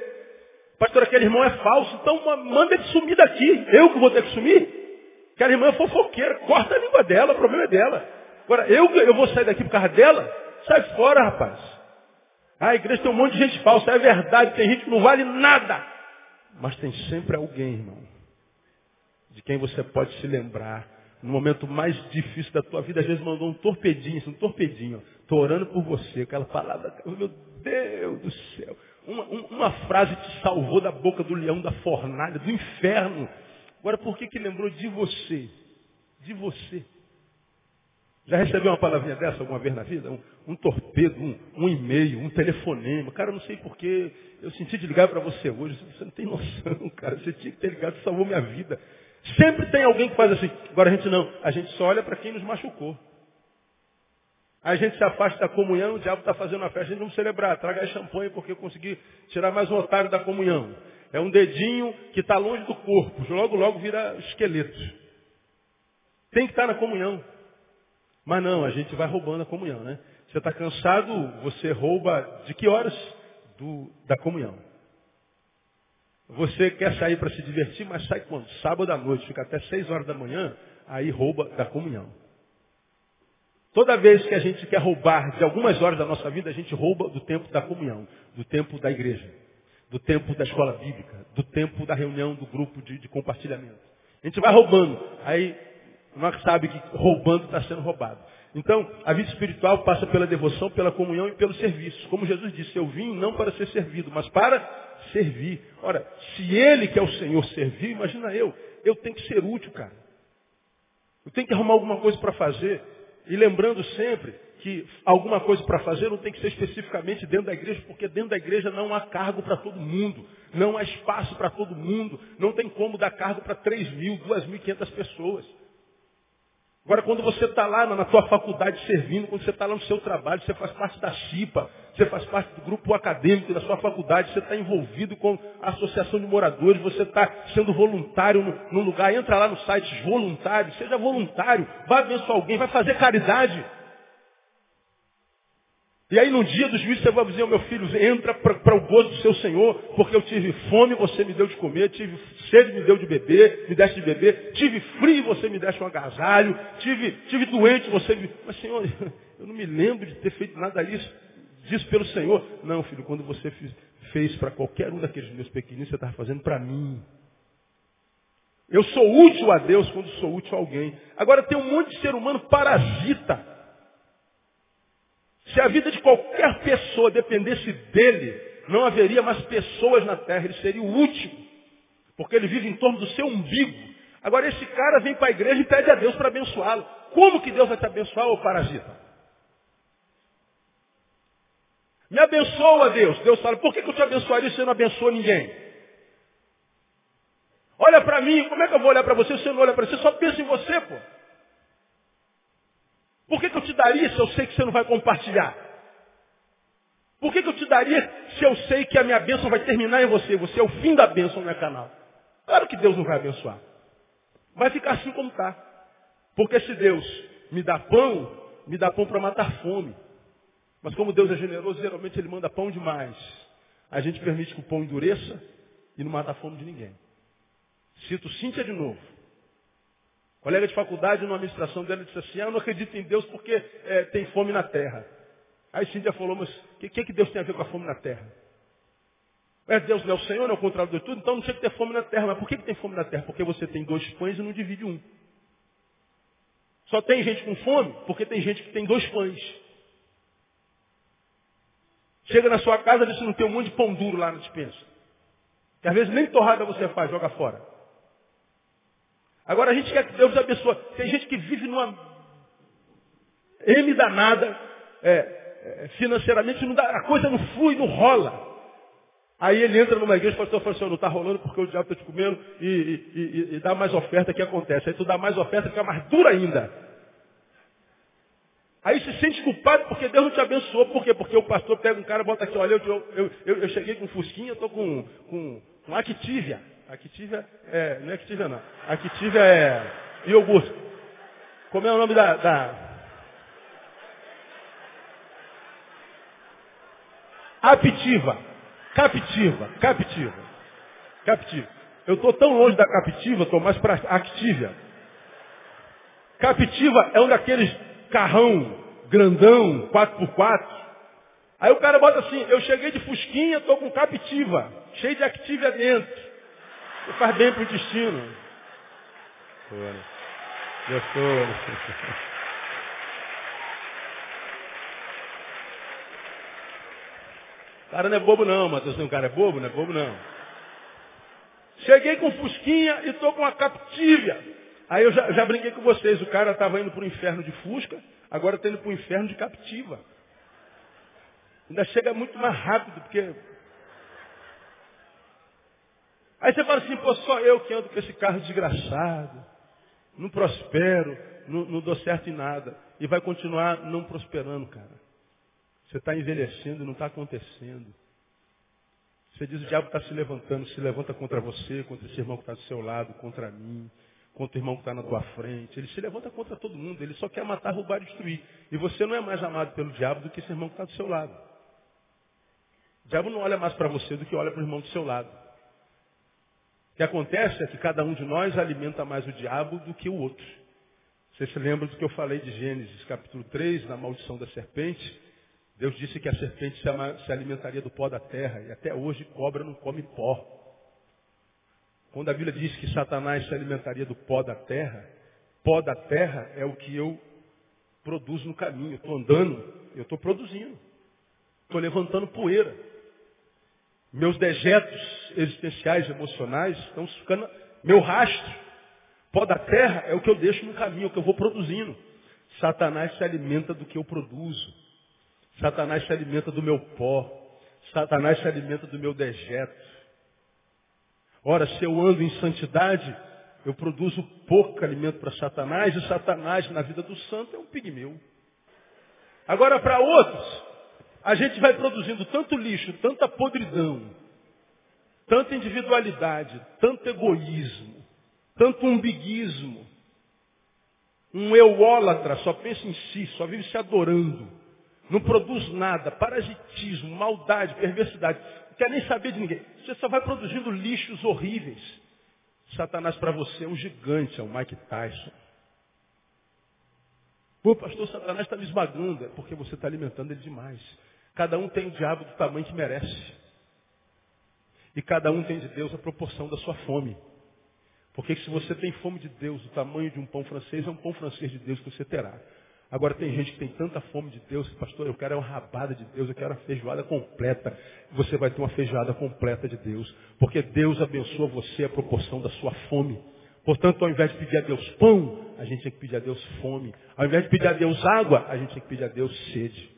Pastor, aquele irmão é falso, então manda ele sumir daqui. Eu que vou ter que sumir? Aquela irmã é fofoqueira, corta a língua dela, o problema é dela. Agora, eu, eu vou sair daqui por causa dela? Sai fora, rapaz. A igreja tem um monte de gente falsa, é verdade, tem gente que não vale nada. Mas tem sempre alguém, irmão, de quem você pode se lembrar. No momento mais difícil da tua vida, às vezes mandou um torpedinho, um torpedinho. Estou orando por você, aquela palavra, meu Deus do céu. Uma, uma, frase te salvou da boca do leão, da fornalha, do inferno. Agora, por que que lembrou de você? De você. Já recebeu uma palavrinha dessa alguma vez na vida? Um, um torpedo, um, um e-mail, um telefonema. Cara, não sei porquê. Eu senti de ligar para você hoje. Você não tem noção, [laughs] cara. Você tinha que ter ligado, salvou minha vida. Sempre tem alguém que faz assim. Agora a gente não. A gente só olha para quem nos machucou. A gente se afasta da comunhão, o diabo está fazendo uma festa, a gente vamos celebrar. Traga champanhe porque eu consegui tirar mais um otário da comunhão. É um dedinho que está longe do corpo. Logo, logo vira esqueleto. Tem que estar tá na comunhão. Mas não, a gente vai roubando a comunhão, né? Você está cansado, você rouba de que horas? Do, da comunhão. Você quer sair para se divertir, mas sai quando? Sábado à noite, fica até seis horas da manhã, aí rouba da comunhão. Toda vez que a gente quer roubar de algumas horas da nossa vida, a gente rouba do tempo da comunhão, do tempo da igreja, do tempo da escola bíblica, do tempo da reunião do grupo de, de compartilhamento. A gente vai roubando. Aí nós sabe que roubando está sendo roubado. Então, a vida espiritual passa pela devoção, pela comunhão e pelo serviço. Como Jesus disse, eu vim não para ser servido, mas para servir. Ora, se ele que é o Senhor servir, imagina eu, eu tenho que ser útil, cara. Eu tenho que arrumar alguma coisa para fazer. E lembrando sempre que alguma coisa para fazer não tem que ser especificamente dentro da igreja, porque dentro da igreja não há cargo para todo mundo, não há espaço para todo mundo, não tem como dar cargo para 3 mil, 2.500 pessoas. Agora, quando você está lá na tua faculdade servindo, quando você está lá no seu trabalho, você faz parte da CIPA, você faz parte do grupo acadêmico da sua faculdade, você está envolvido com a associação de moradores, você está sendo voluntário num lugar, entra lá no site voluntário, seja voluntário, vai abençoar alguém, vai fazer caridade. E aí no dia do juízo você vai dizer, meu filho, entra para o gozo do seu Senhor, porque eu tive fome, você me deu de comer, tive sede, me deu de beber, me deste de beber, tive frio, você me deste um agasalho, tive, tive doente, você me... Mas Senhor, [laughs] eu não me lembro de ter feito nada disso, disso pelo Senhor. Não, filho, quando você fez para qualquer um daqueles meus pequeninos, você estava fazendo para mim. Eu sou útil a Deus quando sou útil a alguém. Agora tem um monte de ser humano parasita se a vida de qualquer pessoa dependesse dele, não haveria mais pessoas na terra, ele seria o último. Porque ele vive em torno do seu umbigo. Agora esse cara vem para a igreja e pede a Deus para abençoá-lo. Como que Deus vai te abençoar, ô parasita? Me abençoa, Deus. Deus fala, por que, que eu te abençoaria se você não abençoa ninguém? Olha para mim, como é que eu vou olhar para você se você não olha para você? Só pensa em você, pô. Por que, que eu te daria se eu sei que você não vai compartilhar? Por que, que eu te daria se eu sei que a minha bênção vai terminar em você? Você é o fim da bênção no meu canal. Claro que Deus não vai abençoar. Vai ficar assim como está. Porque se Deus me dá pão, me dá pão para matar fome. Mas como Deus é generoso, geralmente Ele manda pão demais. A gente permite que o pão endureça e não mata a fome de ninguém. Cito Cíntia de novo. Colega de faculdade, numa administração dela, disse assim, ah, eu não acredito em Deus porque é, tem fome na terra. Aí Cíntia falou, mas o que, que Deus tem a ver com a fome na terra? É Deus não é o Senhor, não é o contrário de tudo, então não tinha que ter fome na terra. Mas por que, que tem fome na terra? Porque você tem dois pães e não divide um. Só tem gente com fome porque tem gente que tem dois pães. Chega na sua casa e diz, não tem um monte de pão duro lá na dispensa. Que às vezes nem torrada você faz, joga fora. Agora a gente quer que Deus abençoe. Tem gente que vive numa M danada, é, é, financeiramente, não dá, a coisa não flui, não rola. Aí ele entra numa igreja o pastor fala assim, não está rolando porque o diabo está te comendo e, e, e, e, dá mais oferta que acontece. Aí tu dá mais oferta, fica mais dura ainda. Aí se sente culpado porque Deus não te abençoou. Por quê? Porque o pastor pega um cara e bota aqui, olha, eu, eu, eu, eu cheguei com Fusquinha, eu estou com, com, com Activia. Activia é, não é Activia não. Activia é iogurte. Como é o nome da, da... Aptiva. Captiva. Captiva. Captiva. Eu estou tão longe da captiva, estou mais para Activia. Captiva é um daqueles carrão grandão, 4x4. Aí o cara bota assim, eu cheguei de fusquinha, estou com captiva, cheio de Activia dentro. Você faz bem para o intestino. Gostou. O cara não é bobo não, Matheus. O cara é bobo, não é bobo não. Cheguei com Fusquinha e estou com a Captivia. Aí eu já, já brinquei com vocês. O cara estava indo para o inferno de Fusca, agora está indo para o inferno de Captiva. Ainda chega muito mais rápido, porque... Aí você fala assim, pô, só eu que ando com esse carro desgraçado. Não prospero, não, não dou certo em nada. E vai continuar não prosperando, cara. Você está envelhecendo não está acontecendo. Você diz, o diabo está se levantando, se levanta contra você, contra esse irmão que está do seu lado, contra mim, contra o irmão que está na tua frente. Ele se levanta contra todo mundo, ele só quer matar, roubar e destruir. E você não é mais amado pelo diabo do que esse irmão que está do seu lado. O diabo não olha mais para você do que olha para o irmão do seu lado. O que acontece é que cada um de nós alimenta mais o diabo do que o outro. Você se lembra do que eu falei de Gênesis capítulo 3, na maldição da serpente? Deus disse que a serpente se alimentaria do pó da terra, e até hoje cobra não come pó. Quando a Bíblia diz que Satanás se alimentaria do pó da terra, pó da terra é o que eu produzo no caminho. Eu estou andando, eu estou produzindo. Estou levantando poeira. Meus dejetos existenciais, emocionais, estão ficando. Meu rastro. Pó da terra é o que eu deixo no caminho, é o que eu vou produzindo. Satanás se alimenta do que eu produzo. Satanás se alimenta do meu pó. Satanás se alimenta do meu dejeto. Ora, se eu ando em santidade, eu produzo pouco alimento para Satanás, e Satanás na vida do santo é um pigmeu. Agora, para outros, a gente vai produzindo tanto lixo, tanta podridão, tanta individualidade, tanto egoísmo, tanto umbiguismo. Um euólatra só pensa em si, só vive se adorando. Não produz nada, parasitismo, maldade, perversidade. Não quer nem saber de ninguém. Você só vai produzindo lixos horríveis. Satanás para você é um gigante, é o Mike Tyson. Pô, pastor, Satanás está me esmagando. É porque você está alimentando ele demais. Cada um tem o diabo do tamanho que merece. E cada um tem de Deus a proporção da sua fome. Porque se você tem fome de Deus, o tamanho de um pão francês é um pão francês de Deus que você terá. Agora tem gente que tem tanta fome de Deus, pastor, eu quero uma rabada de Deus, eu quero uma feijoada completa. Você vai ter uma feijoada completa de Deus, porque Deus abençoa você a proporção da sua fome. Portanto, ao invés de pedir a Deus pão, a gente tem que pedir a Deus fome. Ao invés de pedir a Deus água, a gente tem que pedir a Deus sede.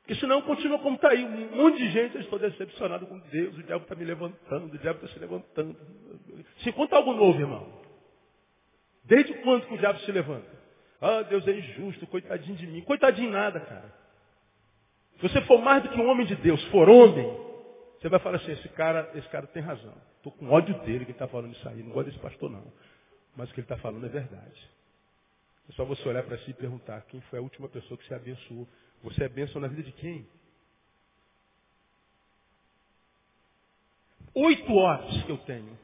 Porque senão continua como está aí. Um monte de gente, eu estou decepcionado com Deus, o diabo está me levantando, o diabo está se levantando. Se conta algo novo, irmão. Desde quando que o diabo se levanta? Ah, Deus é injusto, coitadinho de mim. Coitadinho nada, cara. Se você for mais do que um homem de Deus, for homem, você vai falar assim, esse cara, esse cara tem razão. Estou com ódio dele que está falando isso aí. Não gosto desse pastor, não. Mas o que ele está falando é verdade. É só você olhar para si e perguntar quem foi a última pessoa que se abençoou. Você é bênção na vida de quem? Oito horas que eu tenho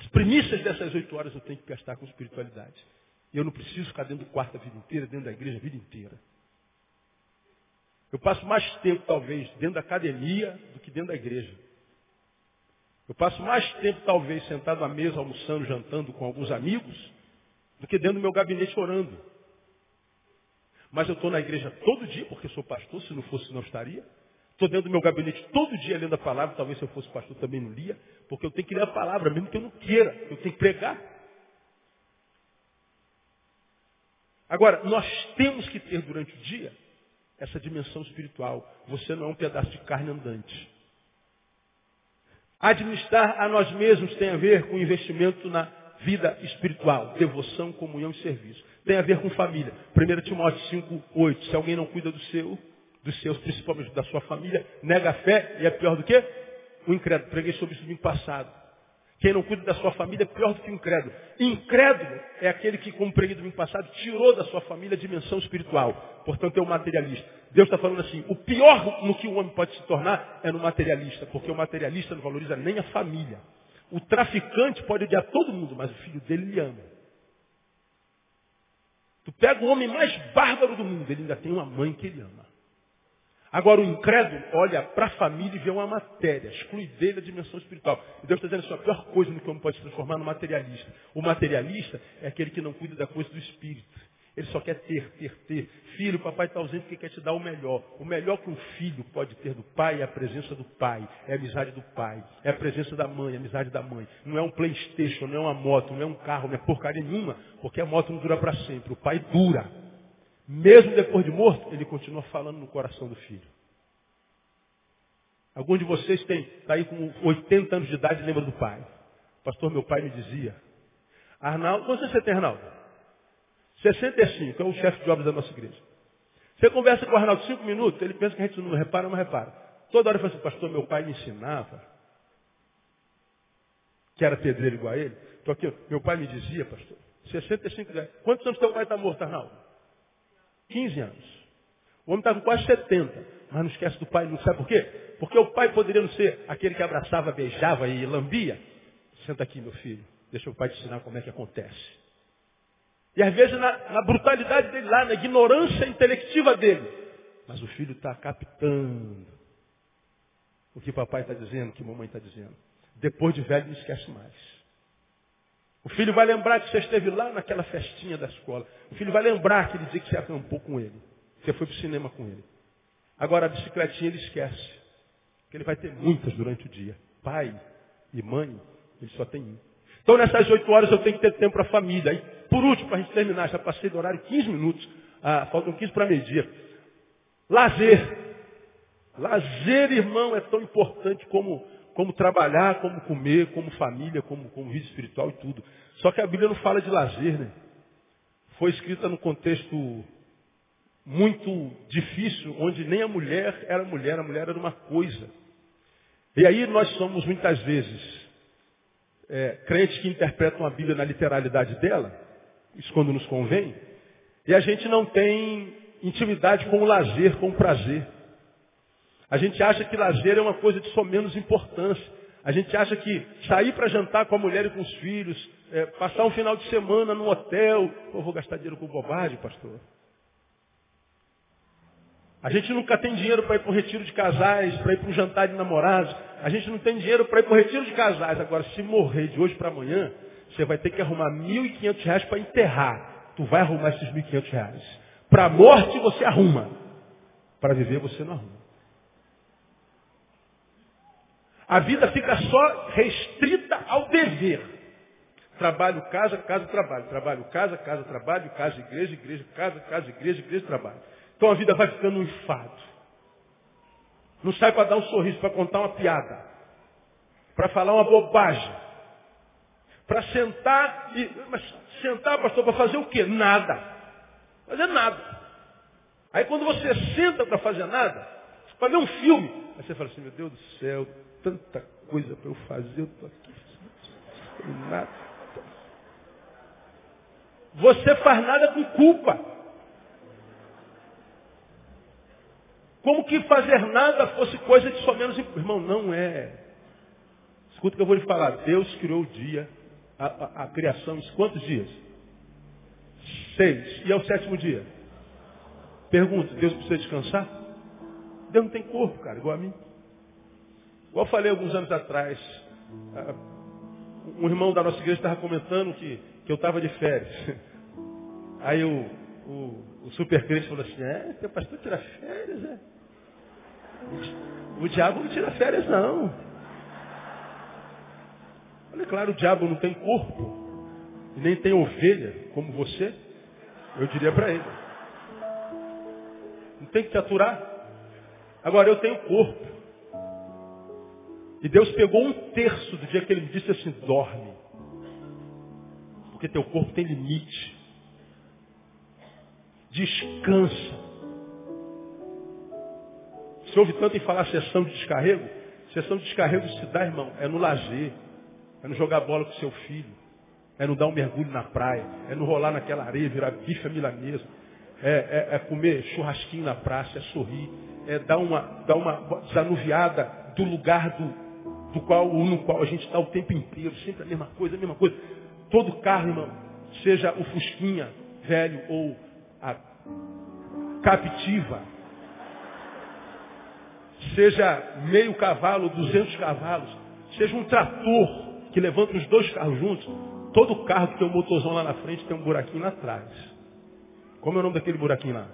as premissas dessas oito horas eu tenho que gastar com espiritualidade. E eu não preciso ficar dentro do quarto a vida inteira, dentro da igreja a vida inteira. Eu passo mais tempo, talvez, dentro da academia do que dentro da igreja. Eu passo mais tempo, talvez, sentado à mesa, almoçando, jantando com alguns amigos, do que dentro do meu gabinete orando. Mas eu estou na igreja todo dia, porque sou pastor, se não fosse, não estaria. Estou dentro do meu gabinete todo dia lendo a palavra, talvez se eu fosse pastor também não lia, porque eu tenho que ler a palavra, mesmo que eu não queira, eu tenho que pregar. Agora, nós temos que ter durante o dia essa dimensão espiritual. Você não é um pedaço de carne andante. Administrar a nós mesmos tem a ver com investimento na vida espiritual, devoção, comunhão e serviço. Tem a ver com família. 1 Timóteo 5, 8. Se alguém não cuida do seu, dos seus, principalmente da sua família, nega a fé e é pior do que o incrédulo. Preguei sobre isso no domingo passado. Quem não cuida da sua família é pior do que o incrédulo. Incrédulo é aquele que, como preguei no domingo passado, tirou da sua família a dimensão espiritual. Portanto, é o materialista. Deus está falando assim, o pior no que o homem pode se tornar é no materialista, porque o materialista não valoriza nem a família. O traficante pode odiar todo mundo, mas o filho dele lhe ama. Tu pega o homem mais bárbaro do mundo, ele ainda tem uma mãe que ele ama. Agora o incrédulo olha para a família e vê uma matéria, exclui dele a dimensão espiritual. E Deus está dizendo assim, a pior coisa no que homem pode se transformar no materialista. O materialista é aquele que não cuida da coisa do espírito. Ele só quer ter, ter, ter. Filho, papai está ausente porque quer te dar o melhor. O melhor que um filho pode ter do pai é a presença do pai, é a amizade do pai, é a presença da mãe, a amizade da mãe. Não é um Playstation, não é uma moto, não é um carro, não é porcaria nenhuma, porque a moto não dura para sempre. O pai dura. Mesmo depois de morto, ele continua falando no coração do filho. Alguns de vocês tem, está aí com 80 anos de idade lembra do pai. Pastor, meu pai me dizia. Arnaldo, quantos você tem, Arnaldo? 65, é o chefe de obras da nossa igreja. Você conversa com o Arnaldo cinco minutos, ele pensa que a gente não repara, não repara. Toda hora ele fala assim, pastor, meu pai me ensinava, que era pedreiro igual a ele. Estou aqui, meu pai me dizia, pastor, 65 anos. Quantos anos teu pai está morto, Arnaldo? 15 anos. O homem está com quase 70, mas não esquece do pai, não sabe por quê? Porque o pai poderia não ser aquele que abraçava, beijava e lambia. Senta aqui, meu filho, deixa o pai te ensinar como é que acontece. E às vezes na, na brutalidade dele lá, na ignorância intelectiva dele. Mas o filho está captando o que papai está dizendo, o que mamãe está dizendo. Depois de velho não esquece mais. O filho vai lembrar que você esteve lá naquela festinha da escola. O filho vai lembrar que ele dizia que você acampou com ele. Você foi para o cinema com ele. Agora a bicicletinha ele esquece. Que ele vai ter muitas durante o dia. Pai e mãe, ele só tem um. Então nessas oito horas eu tenho que ter tempo para a família. Aí, por último, para a gente terminar, já passei do horário 15 minutos. Ah, faltam 15 para meio-dia. Lazer. Lazer, irmão, é tão importante como como trabalhar, como comer, como família, como, como vida espiritual e tudo. Só que a Bíblia não fala de lazer, né? Foi escrita num contexto muito difícil, onde nem a mulher era mulher, a mulher era uma coisa. E aí nós somos muitas vezes é, crentes que interpretam a Bíblia na literalidade dela, isso quando nos convém, e a gente não tem intimidade com o lazer, com o prazer. A gente acha que lazer é uma coisa de só menos importância. A gente acha que sair para jantar com a mulher e com os filhos, é, passar um final de semana num hotel, eu vou gastar dinheiro com bobagem, pastor. A gente nunca tem dinheiro para ir para o retiro de casais, para ir para um jantar de namorados. A gente não tem dinheiro para ir para o retiro de casais. Agora, se morrer de hoje para amanhã, você vai ter que arrumar R$ 1.500 para enterrar. Tu vai arrumar esses R$ 1.500. Para a morte você arruma. Para viver você não arruma. A vida fica só restrita ao dever. Trabalho, casa, casa, trabalho. Trabalho, casa, casa, trabalho. Casa, igreja, igreja, casa, casa, igreja, igreja, trabalho. Então a vida vai ficando um enfado. Não sai para dar um sorriso, para contar uma piada. Para falar uma bobagem. Para sentar e. Mas sentar, pastor, para fazer o quê? Nada. Fazer nada. Aí quando você senta para fazer nada, para ver um filme, aí você fala assim, meu Deus do céu, tanta coisa para eu fazer, eu estou aqui nada. Você faz nada com culpa. Como que fazer nada fosse coisa de só menos. Irmão, não é. Escuta o que eu vou lhe falar. Deus criou o dia, a, a, a criação, quantos dias? Seis. E é o sétimo dia? Pergunta, Deus precisa descansar? Deus não tem corpo, cara, igual a mim. Igual eu falei alguns anos atrás, um irmão da nossa igreja estava comentando que, que eu estava de férias. [laughs] Aí o, o, o super crente falou assim, é, teu pastor tira férias, é? O diabo não tira férias, não. Olha, claro, o diabo não tem corpo, nem tem ovelha, como você, eu diria para ele. Não tem que te aturar. Agora, eu tenho corpo. E Deus pegou um terço do dia que ele me disse assim, dorme. Porque teu corpo tem limite. Descansa. Você ouve tanto em falar sessão de descarrego? Sessão de descarrego se dá, irmão, é no lazer. É no jogar bola com seu filho. É no dar um mergulho na praia. É no rolar naquela areia, virar bife milanesa. É, é, é comer churrasquinho na praça, é sorrir. É dar uma, dar uma desanuviada do lugar do, do qual, no qual a gente está o tempo inteiro. Sempre a mesma coisa, a mesma coisa. Todo carro, irmão, seja o Fusquinha velho ou a Captiva, seja meio cavalo, 200 cavalos, seja um trator que levanta os dois carros juntos, todo carro que tem um motorzão lá na frente tem um buraquinho lá atrás. Como é o nome daquele buraquinho lá?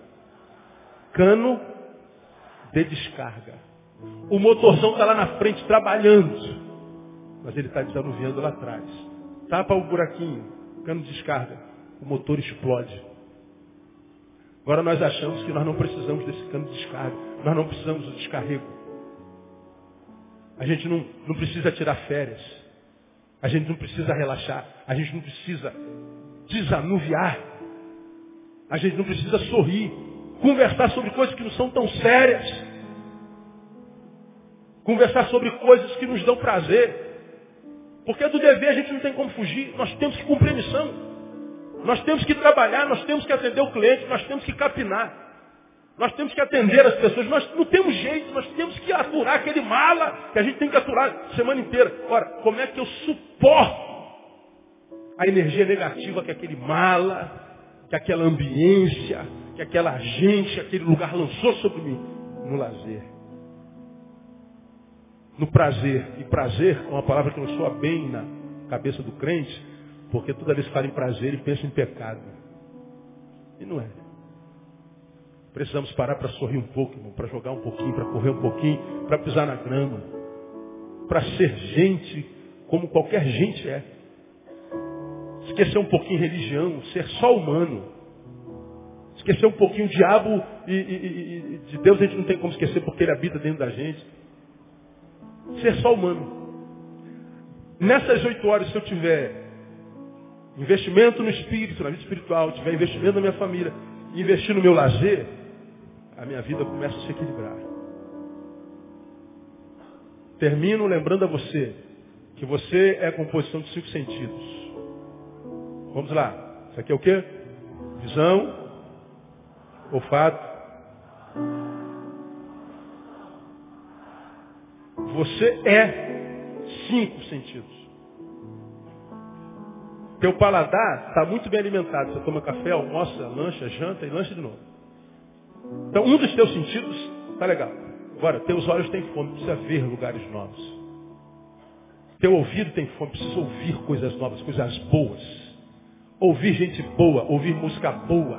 Cano de descarga. O motorzão está lá na frente trabalhando, mas ele está desanuviando lá atrás. Tapa o buraquinho, cano de descarga, o motor explode. Agora nós achamos que nós não precisamos desse cano de descarga, nós não precisamos do descarrego. A gente não, não precisa tirar férias. A gente não precisa relaxar. A gente não precisa desanuviar. A gente não precisa sorrir. Conversar sobre coisas que não são tão sérias. Conversar sobre coisas que nos dão prazer. Porque do dever a gente não tem como fugir. Nós temos que cumprir a missão. Nós temos que trabalhar, nós temos que atender o cliente, nós temos que capinar. Nós temos que atender as pessoas, nós não temos jeito, nós temos que aturar aquele mala que a gente tem que aturar semana inteira. Ora, como é que eu suporto a energia negativa que aquele mala, que aquela ambiência, que aquela gente, aquele lugar lançou sobre mim? No lazer. No prazer. E prazer é uma palavra que não soa bem na cabeça do crente, porque toda vez que fala em prazer, ele pensa em pecado. E não é. Precisamos parar para sorrir um pouco, irmão, para jogar um pouquinho, para correr um pouquinho, para pisar na grama. Para ser gente como qualquer gente é. Esquecer um pouquinho religião, ser só humano. Esquecer um pouquinho o diabo e, e, e, de Deus a gente não tem como esquecer porque ele habita dentro da gente. Ser só humano. Nessas oito horas, se eu tiver investimento no espírito, na vida espiritual, tiver investimento na minha família, investir no meu lazer, a minha vida começa a se equilibrar. Termino lembrando a você que você é a composição de cinco sentidos. Vamos lá. Isso aqui é o quê? Visão, olfato. Você é cinco sentidos. Teu paladar está muito bem alimentado. Você toma café, almoça, lancha, janta e lancha de novo. Então, um dos teus sentidos está legal. Agora, teus olhos têm fome, precisa ver lugares novos. Teu ouvido tem fome, precisa ouvir coisas novas, coisas boas. Ouvir gente boa, ouvir música boa.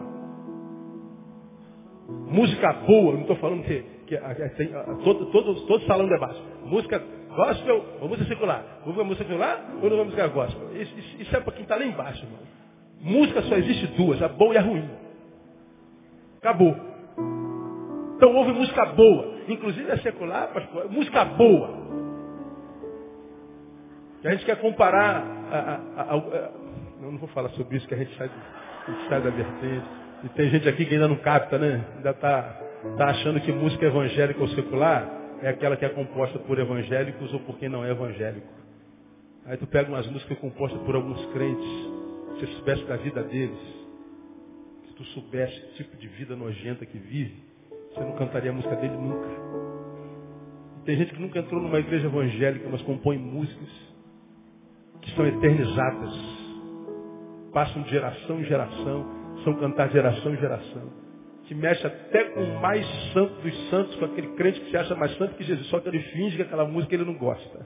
Música boa, não estou falando que, que, que tem, todo, todo, todo salão de baixo. Música gospel ou música secular? Música, música secular ou não é música gospel? Isso, isso, isso é para quem está lá embaixo, irmão. Música só existe duas, a boa e a ruim. Acabou. Então ouve música boa. Inclusive é secular, pastor, é música boa. A gente quer comparar. A, a, a, eu não vou falar sobre isso, que a gente sai, a gente sai da vertente. E tem gente aqui que ainda não capta, né? Ainda está tá achando que música evangélica ou secular é aquela que é composta por evangélicos ou por quem não é evangélico. Aí tu pega umas músicas compostas por alguns crentes. Se você soubesse da vida deles, se tu soubesse que tipo de vida nojenta que vive, você não cantaria a música dele nunca. Tem gente que nunca entrou numa igreja evangélica, mas compõe músicas que são eternizadas. Passam de geração em geração, são cantar de geração em geração. Que mexe até com o mais santo dos santos, com aquele crente que se acha mais santo que Jesus. Só que ele finge que aquela música ele não gosta.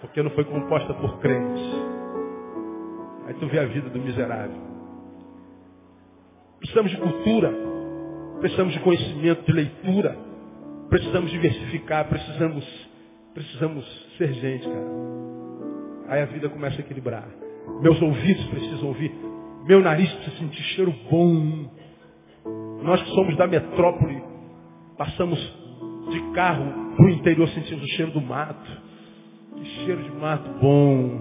Porque não foi composta por crentes. Aí tu vê a vida do miserável. Precisamos de cultura. Precisamos de conhecimento, de leitura. Precisamos diversificar, precisamos, precisamos ser gente, cara. Aí a vida começa a equilibrar. Meus ouvidos precisam ouvir. Meu nariz precisa sentir cheiro bom. Nós que somos da metrópole, passamos de carro para o interior sentimos o cheiro do mato. Que cheiro de mato bom.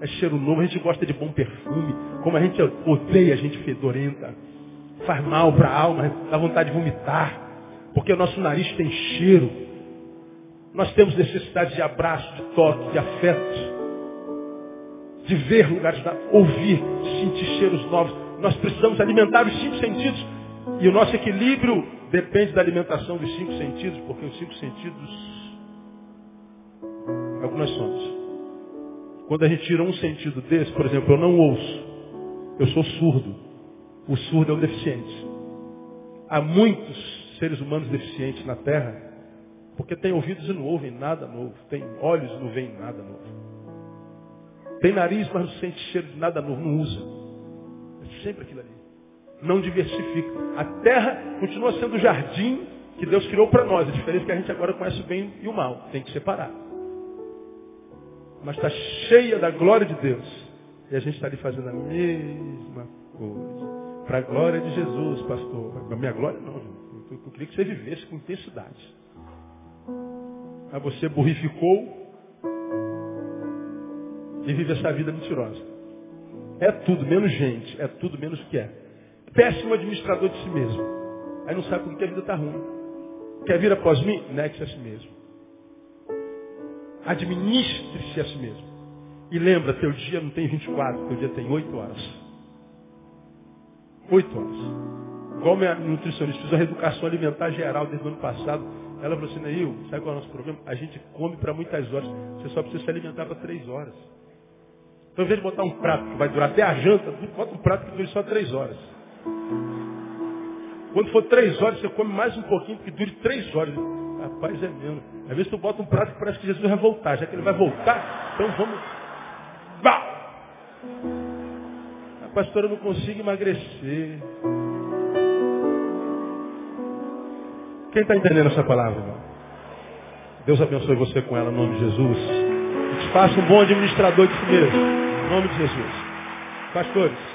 é cheiro novo, a gente gosta de bom perfume, como a gente odeia a gente fedorenta. Faz mal para a alma, dá vontade de vomitar, porque o nosso nariz tem cheiro. Nós temos necessidade de abraço, de toque, de afeto, de ver lugares, ouvir, sentir cheiros novos. Nós precisamos alimentar os cinco sentidos. E o nosso equilíbrio depende da alimentação dos cinco sentidos, porque os cinco sentidos é o que nós somos. Quando a gente tira um sentido desse, por exemplo, eu não ouço, eu sou surdo. O surdo é um deficiente. Há muitos seres humanos deficientes na Terra, porque têm ouvidos e não ouvem nada novo, têm olhos e não veem nada novo. Tem nariz, mas não sente cheiro de nada novo, não usa. É sempre aquilo ali. Não diversifica. A Terra continua sendo o jardim que Deus criou para nós. A diferença é que a gente agora conhece o bem e o mal. Tem que separar mas está cheia da glória de Deus. E a gente está ali fazendo a mesma coisa. Para a glória de Jesus, pastor. A minha glória não, eu, eu queria que você vivesse com intensidade. Mas você burrificou e vive essa vida mentirosa. É tudo menos gente, é tudo menos o que é. Péssimo administrador de si mesmo. Aí não sabe por que a vida está ruim. Quer vir após mim? Negue-se a si mesmo. Administre-se a si mesmo. E lembra, teu dia não tem 24, teu dia tem 8 horas. 8 horas. Igual minha nutricionista fez uma reeducação alimentar geral desde o ano passado. Ela falou assim, Neil, sabe qual é o nosso problema? A gente come para muitas horas. Você só precisa se alimentar para 3 horas. Então, ao invés de botar um prato que vai durar até a janta, bota um prato que dure só 3 horas. Quando for 3 horas, você come mais um pouquinho que dure 3 horas. Rapaz, é mesmo. Às vezes tu bota um prato que parece que Jesus vai voltar. Já que ele vai voltar, então vamos. Bah! A pastora não consigo emagrecer. Quem está entendendo essa palavra? Deus abençoe você com ela, em nome de Jesus. Te faça um bom administrador de si mesmo. Em nome de Jesus. Pastores.